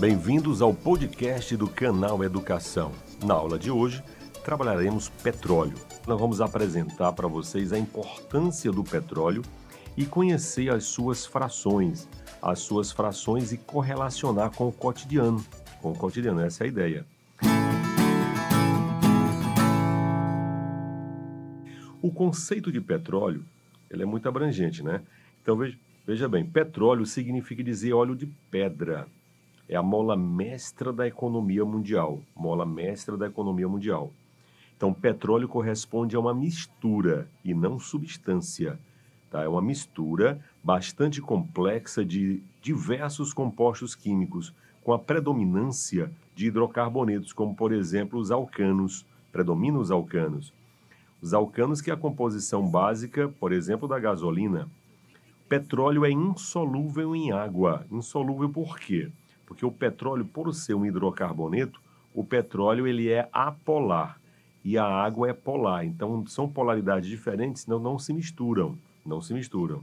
Bem-vindos ao podcast do canal Educação. Na aula de hoje, trabalharemos petróleo. Nós vamos apresentar para vocês a importância do petróleo e conhecer as suas frações, as suas frações e correlacionar com o cotidiano. Com o cotidiano, essa é a ideia. O conceito de petróleo ele é muito abrangente, né? Então veja, veja bem, petróleo significa dizer óleo de pedra. É a mola mestra da economia mundial. Mola mestra da economia mundial. Então, petróleo corresponde a uma mistura e não substância. Tá? É uma mistura bastante complexa de diversos compostos químicos, com a predominância de hidrocarbonetos, como por exemplo os alcanos. Predominam os alcanos. Os alcanos, que é a composição básica, por exemplo, da gasolina. Petróleo é insolúvel em água. Insolúvel por quê? Porque o petróleo, por ser um hidrocarboneto, o petróleo ele é apolar e a água é polar. Então são polaridades diferentes, não, não se misturam, não se misturam.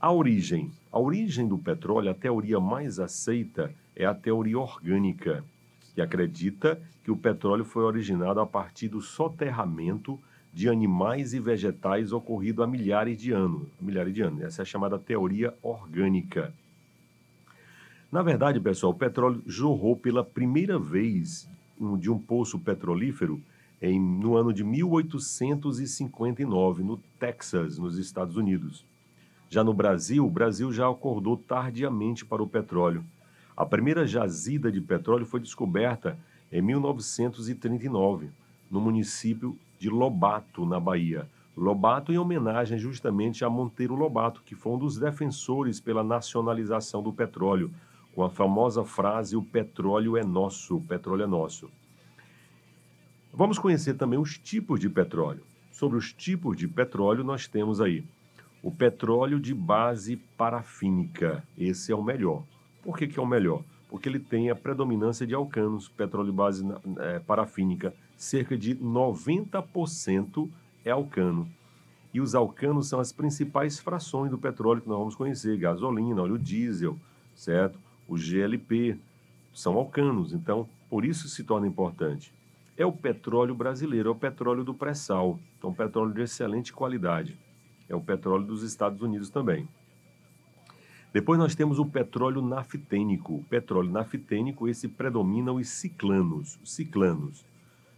A origem, a origem do petróleo, a teoria mais aceita é a teoria orgânica, que acredita que o petróleo foi originado a partir do soterramento de animais e vegetais ocorrido há milhares de anos. Milhares de anos. Essa é a chamada teoria orgânica. Na verdade, pessoal, o petróleo jorrou pela primeira vez de um poço petrolífero em, no ano de 1859, no Texas, nos Estados Unidos. Já no Brasil, o Brasil já acordou tardiamente para o petróleo. A primeira jazida de petróleo foi descoberta em 1939, no município de Lobato, na Bahia. Lobato em homenagem justamente a Monteiro Lobato, que foi um dos defensores pela nacionalização do petróleo, com a famosa frase: o petróleo é nosso, o petróleo é nosso. Vamos conhecer também os tipos de petróleo. Sobre os tipos de petróleo, nós temos aí o petróleo de base parafínica. Esse é o melhor. Por que, que é o melhor? Porque ele tem a predominância de alcanos, petróleo de base é, parafínica, cerca de 90% é alcano. E os alcanos são as principais frações do petróleo que nós vamos conhecer: gasolina, óleo diesel, certo? O GLP são alcanos. Então, por isso se torna importante é o petróleo brasileiro, é o petróleo do pré-sal. Então, petróleo de excelente qualidade. É o petróleo dos Estados Unidos também. Depois nós temos o petróleo naftênico. O petróleo naftênico, esse predomina os ciclanos. Os ciclanos.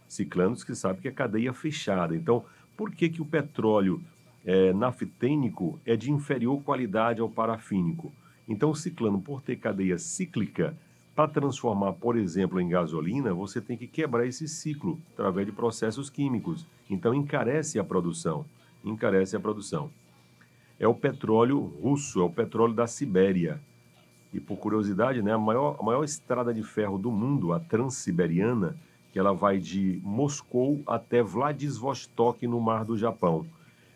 Ciclanos que sabe que é cadeia fechada. Então, por que, que o petróleo é, naftênico é de inferior qualidade ao parafínico? Então, o ciclano, por ter cadeia cíclica, para transformar, por exemplo, em gasolina, você tem que quebrar esse ciclo através de processos químicos. Então encarece a produção, encarece a produção. É o petróleo russo, é o petróleo da Sibéria. E por curiosidade, né, a maior, a maior estrada de ferro do mundo, a Transiberiana, que ela vai de Moscou até Vladivostok no Mar do Japão.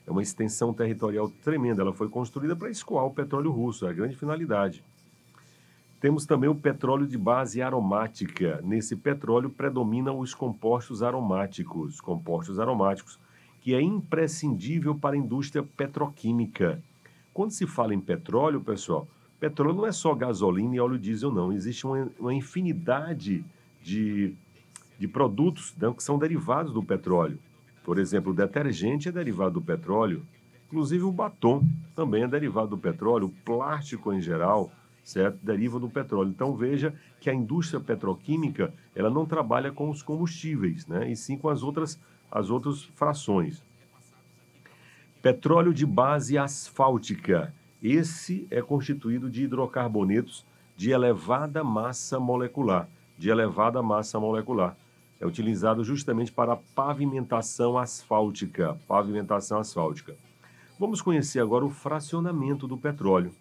É uma extensão territorial tremenda. Ela foi construída para escoar o petróleo russo, é a grande finalidade. Temos também o petróleo de base aromática. Nesse petróleo predominam os compostos aromáticos, compostos aromáticos, que é imprescindível para a indústria petroquímica. Quando se fala em petróleo, pessoal, petróleo não é só gasolina e óleo diesel, não. Existe uma, uma infinidade de, de produtos né, que são derivados do petróleo. Por exemplo, o detergente é derivado do petróleo, inclusive o batom também é derivado do petróleo, o plástico em geral certo? Deriva do petróleo. Então veja que a indústria petroquímica ela não trabalha com os combustíveis, né? E sim com as outras as outras frações. Petróleo de base asfáltica. Esse é constituído de hidrocarbonetos de elevada massa molecular, de elevada massa molecular. É utilizado justamente para pavimentação asfáltica, pavimentação asfáltica. Vamos conhecer agora o fracionamento do petróleo.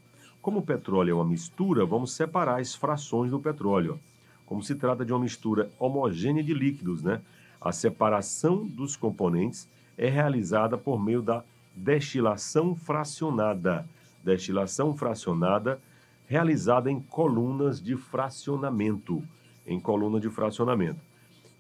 Como o petróleo é uma mistura, vamos separar as frações do petróleo. Como se trata de uma mistura homogênea de líquidos, né? A separação dos componentes é realizada por meio da destilação fracionada. Destilação fracionada realizada em colunas de fracionamento. Em coluna de fracionamento.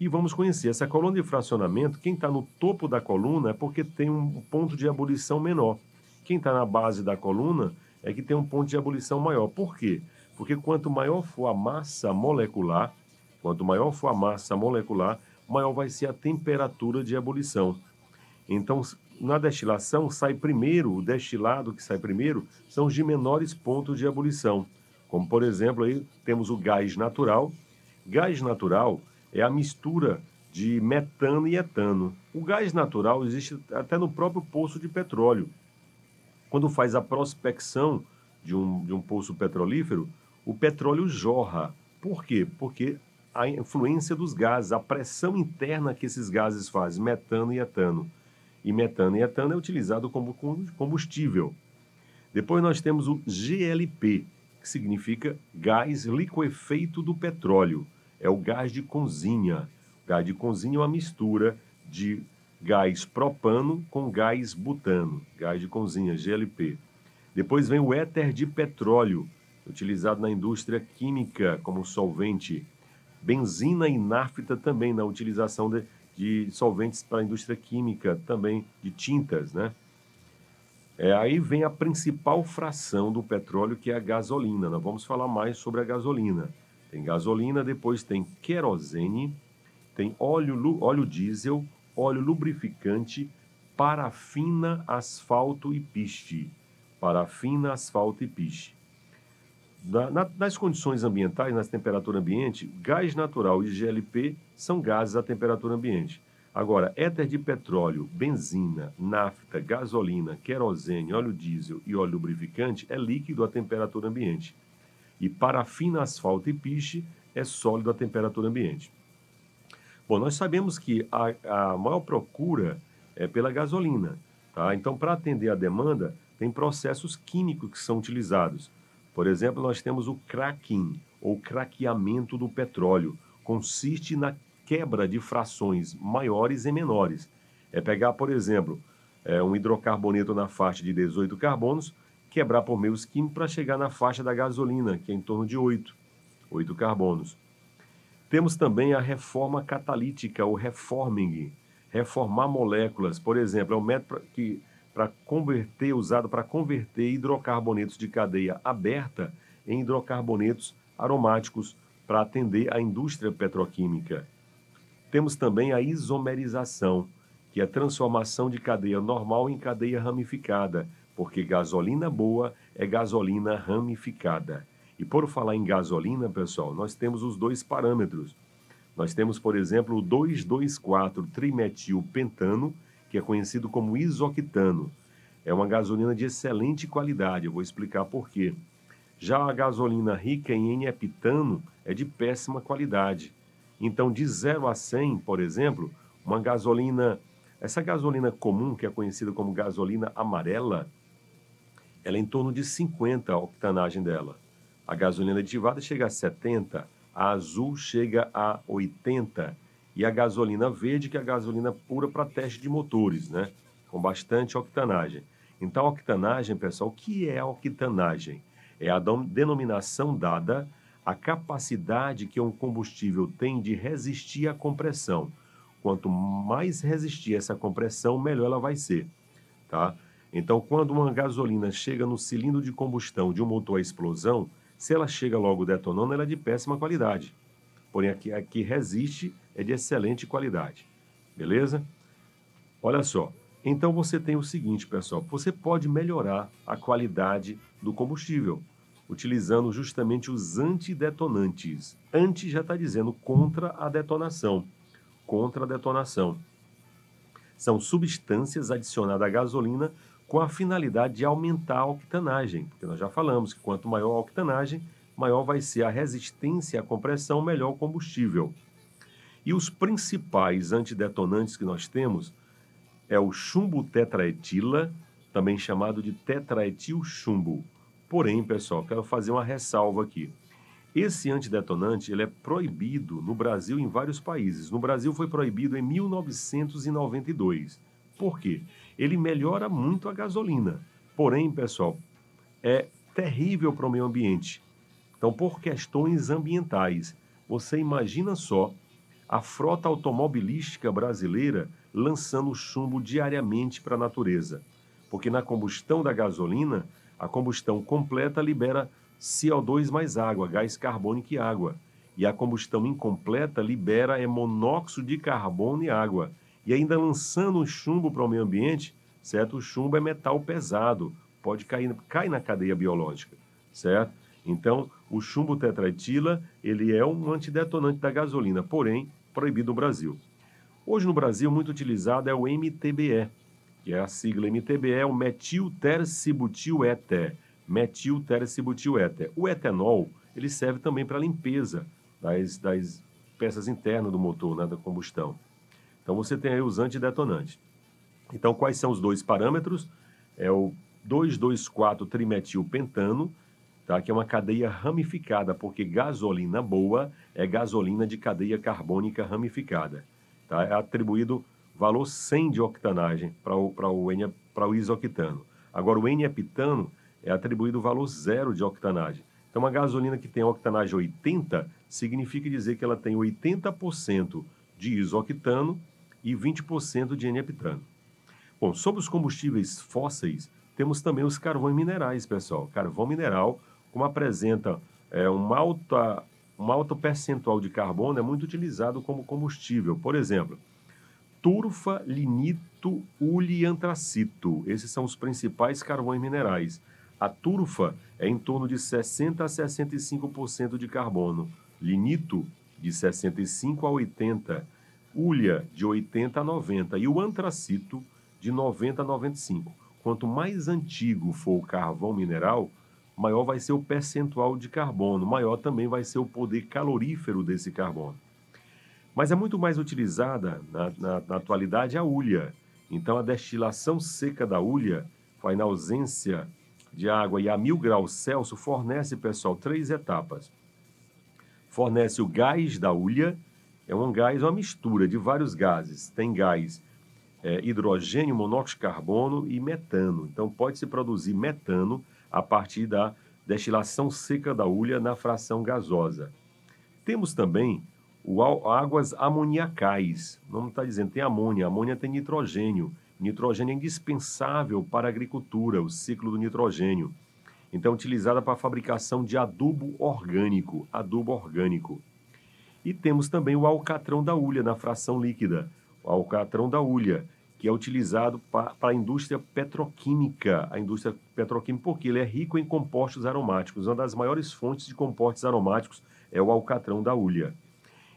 E vamos conhecer essa coluna de fracionamento. Quem está no topo da coluna é porque tem um ponto de ebulição menor. Quem está na base da coluna é que tem um ponto de ebulição maior. Por quê? Porque quanto maior for a massa molecular, quanto maior for a massa molecular, maior vai ser a temperatura de ebulição. Então, na destilação, sai primeiro, o destilado que sai primeiro são os de menores pontos de ebulição. Como, por exemplo, aí temos o gás natural. Gás natural é a mistura de metano e etano. O gás natural existe até no próprio poço de petróleo. Quando faz a prospecção de um, de um poço petrolífero, o petróleo jorra. Por quê? Porque a influência dos gases, a pressão interna que esses gases fazem, metano e etano. E metano e etano é utilizado como combustível. Depois nós temos o GLP, que significa gás liquefeito do petróleo. É o gás de cozinha. O gás de cozinha é uma mistura de gás propano com gás butano, gás de cozinha, GLP. Depois vem o éter de petróleo, utilizado na indústria química como solvente. Benzina e nafta também na utilização de, de solventes para a indústria química, também de tintas, né? É, aí vem a principal fração do petróleo, que é a gasolina. Nós vamos falar mais sobre a gasolina. Tem gasolina, depois tem querosene, tem óleo, óleo diesel, óleo lubrificante, parafina, asfalto e piste. Parafina, asfalto e piste. Na, na, nas condições ambientais, na temperatura ambiente, gás natural e GLP são gases à temperatura ambiente. Agora, éter de petróleo, benzina, nafta, gasolina, querosene, óleo diesel e óleo lubrificante é líquido à temperatura ambiente. E parafina, asfalto e piche é sólido à temperatura ambiente. Bom, nós sabemos que a, a maior procura é pela gasolina. Tá? Então, para atender a demanda, tem processos químicos que são utilizados. Por exemplo, nós temos o cracking, ou craqueamento do petróleo. Consiste na quebra de frações maiores e menores. É pegar, por exemplo, é, um hidrocarboneto na faixa de 18 carbonos, quebrar por meios químicos para chegar na faixa da gasolina, que é em torno de 8, 8 carbonos. Temos também a reforma catalítica, ou reforming, reformar moléculas. Por exemplo, é um método que para converter, usado para converter hidrocarbonetos de cadeia aberta em hidrocarbonetos aromáticos para atender a indústria petroquímica. Temos também a isomerização, que é a transformação de cadeia normal em cadeia ramificada, porque gasolina boa é gasolina ramificada. E por falar em gasolina, pessoal, nós temos os dois parâmetros. Nós temos, por exemplo, o 2,2,4-trimetilpentano, que é conhecido como isoctano. É uma gasolina de excelente qualidade, eu vou explicar por quê. Já a gasolina rica em N-heptano é de péssima qualidade. Então, de 0 a 100, por exemplo, uma gasolina, essa gasolina comum, que é conhecida como gasolina amarela, ela é em torno de 50 a octanagem dela. A gasolina aditivada chega a 70, a azul chega a 80 e a gasolina verde, que é a gasolina pura para teste de motores, né? Com bastante octanagem. Então, a octanagem, pessoal, o que é a octanagem? É a denominação dada a capacidade que um combustível tem de resistir à compressão. Quanto mais resistir essa compressão, melhor ela vai ser, tá? Então, quando uma gasolina chega no cilindro de combustão de um motor a explosão, se ela chega logo detonando, ela é de péssima qualidade. Porém, aqui, aqui resiste é de excelente qualidade. Beleza? Olha só. Então, você tem o seguinte, pessoal. Você pode melhorar a qualidade do combustível utilizando justamente os antidetonantes. Anti já está dizendo contra a detonação. Contra a detonação. São substâncias adicionadas à gasolina com a finalidade de aumentar a octanagem, porque nós já falamos que quanto maior a octanagem, maior vai ser a resistência à compressão, melhor o combustível. E os principais antidetonantes que nós temos é o chumbo tetraetila, também chamado de tetraetil chumbo. Porém, pessoal, quero fazer uma ressalva aqui. Esse antidetonante ele é proibido no Brasil em vários países. No Brasil foi proibido em 1992. Por quê? Ele melhora muito a gasolina. Porém, pessoal, é terrível para o meio ambiente. Então, por questões ambientais, você imagina só a frota automobilística brasileira lançando chumbo diariamente para a natureza. Porque na combustão da gasolina, a combustão completa libera CO2 mais água, gás carbônico e água. E a combustão incompleta libera é monóxido de carbono e água. E ainda lançando o chumbo para o meio ambiente, certo? O chumbo é metal pesado, pode cair, cai na cadeia biológica, certo? Então, o chumbo tetraetila, ele é um antidetonante da gasolina, porém proibido no Brasil. Hoje no Brasil, muito utilizado é o MTBE, que é a sigla MTBE, é o metiltercibutil-éter. Metiltercibutil-éter. O etanol, ele serve também para limpeza das, das peças internas do motor, né, da combustão. Então você tem aí os antidetonantes. Então quais são os dois parâmetros? É o 2,2,4-trimetilpentano, tá? que é uma cadeia ramificada, porque gasolina boa é gasolina de cadeia carbônica ramificada. Tá? É atribuído valor 100 de octanagem para o, o, N, o isoctano. Agora, o N-heptano é atribuído valor zero de octanagem. Então, uma gasolina que tem octanagem 80 significa dizer que ela tem 80% de isoctano e 20% de N-heptano. Bom, sobre os combustíveis fósseis, temos também os carvões minerais, pessoal. Carvão mineral, como apresenta é, uma alta um alto percentual de carbono é muito utilizado como combustível. Por exemplo, turfa, linito, ule e antracito. Esses são os principais carvões minerais. A turfa é em torno de 60 a 65% de carbono, linito de 65 a 80, ulha de 80 a 90 e o antracito de 90 a 95. Quanto mais antigo for o carvão mineral, maior vai ser o percentual de carbono, maior também vai ser o poder calorífero desse carbono. Mas é muito mais utilizada na, na, na atualidade a ulha. Então, a destilação seca da ulha, na ausência de água e a mil graus Celsius, fornece, pessoal, três etapas. Fornece o gás da ulha, é um gás, uma mistura de vários gases. Tem gás é, hidrogênio, monóxido de carbono e metano. Então, pode-se produzir metano a partir da destilação seca da ulha na fração gasosa. Temos também o águas amoniacais. Não está dizendo tem amônia, amônia tem nitrogênio. Nitrogênio é indispensável para a agricultura, o ciclo do nitrogênio. Então, utilizada para a fabricação de adubo orgânico, adubo orgânico. E temos também o alcatrão da ulha na fração líquida, o alcatrão da ulha, que é utilizado para a indústria petroquímica, a indústria petroquímica, porque ele é rico em compostos aromáticos. Uma das maiores fontes de compostos aromáticos é o alcatrão da ulha.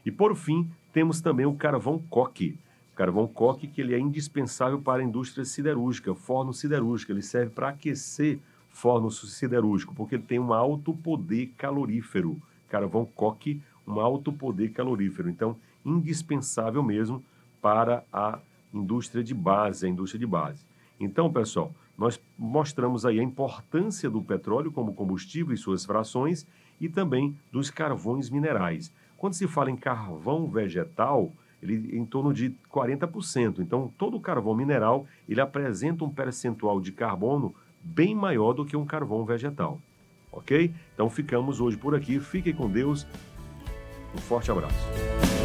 E por fim, temos também o carvão coque. O carvão coque que ele é indispensável para a indústria siderúrgica, forno siderúrgico. Ele serve para aquecer forno siderúrgico, porque ele tem um alto poder calorífero. Carvão coque, um alto poder calorífero. Então, indispensável mesmo para a indústria de base, a indústria de base. Então, pessoal, nós mostramos aí a importância do petróleo como combustível e suas frações e também dos carvões minerais. Quando se fala em carvão vegetal, ele em torno de 40%. Então, todo carvão mineral, ele apresenta um percentual de carbono bem maior do que um carvão vegetal. OK? Então, ficamos hoje por aqui. Fiquem com Deus. Um forte abraço.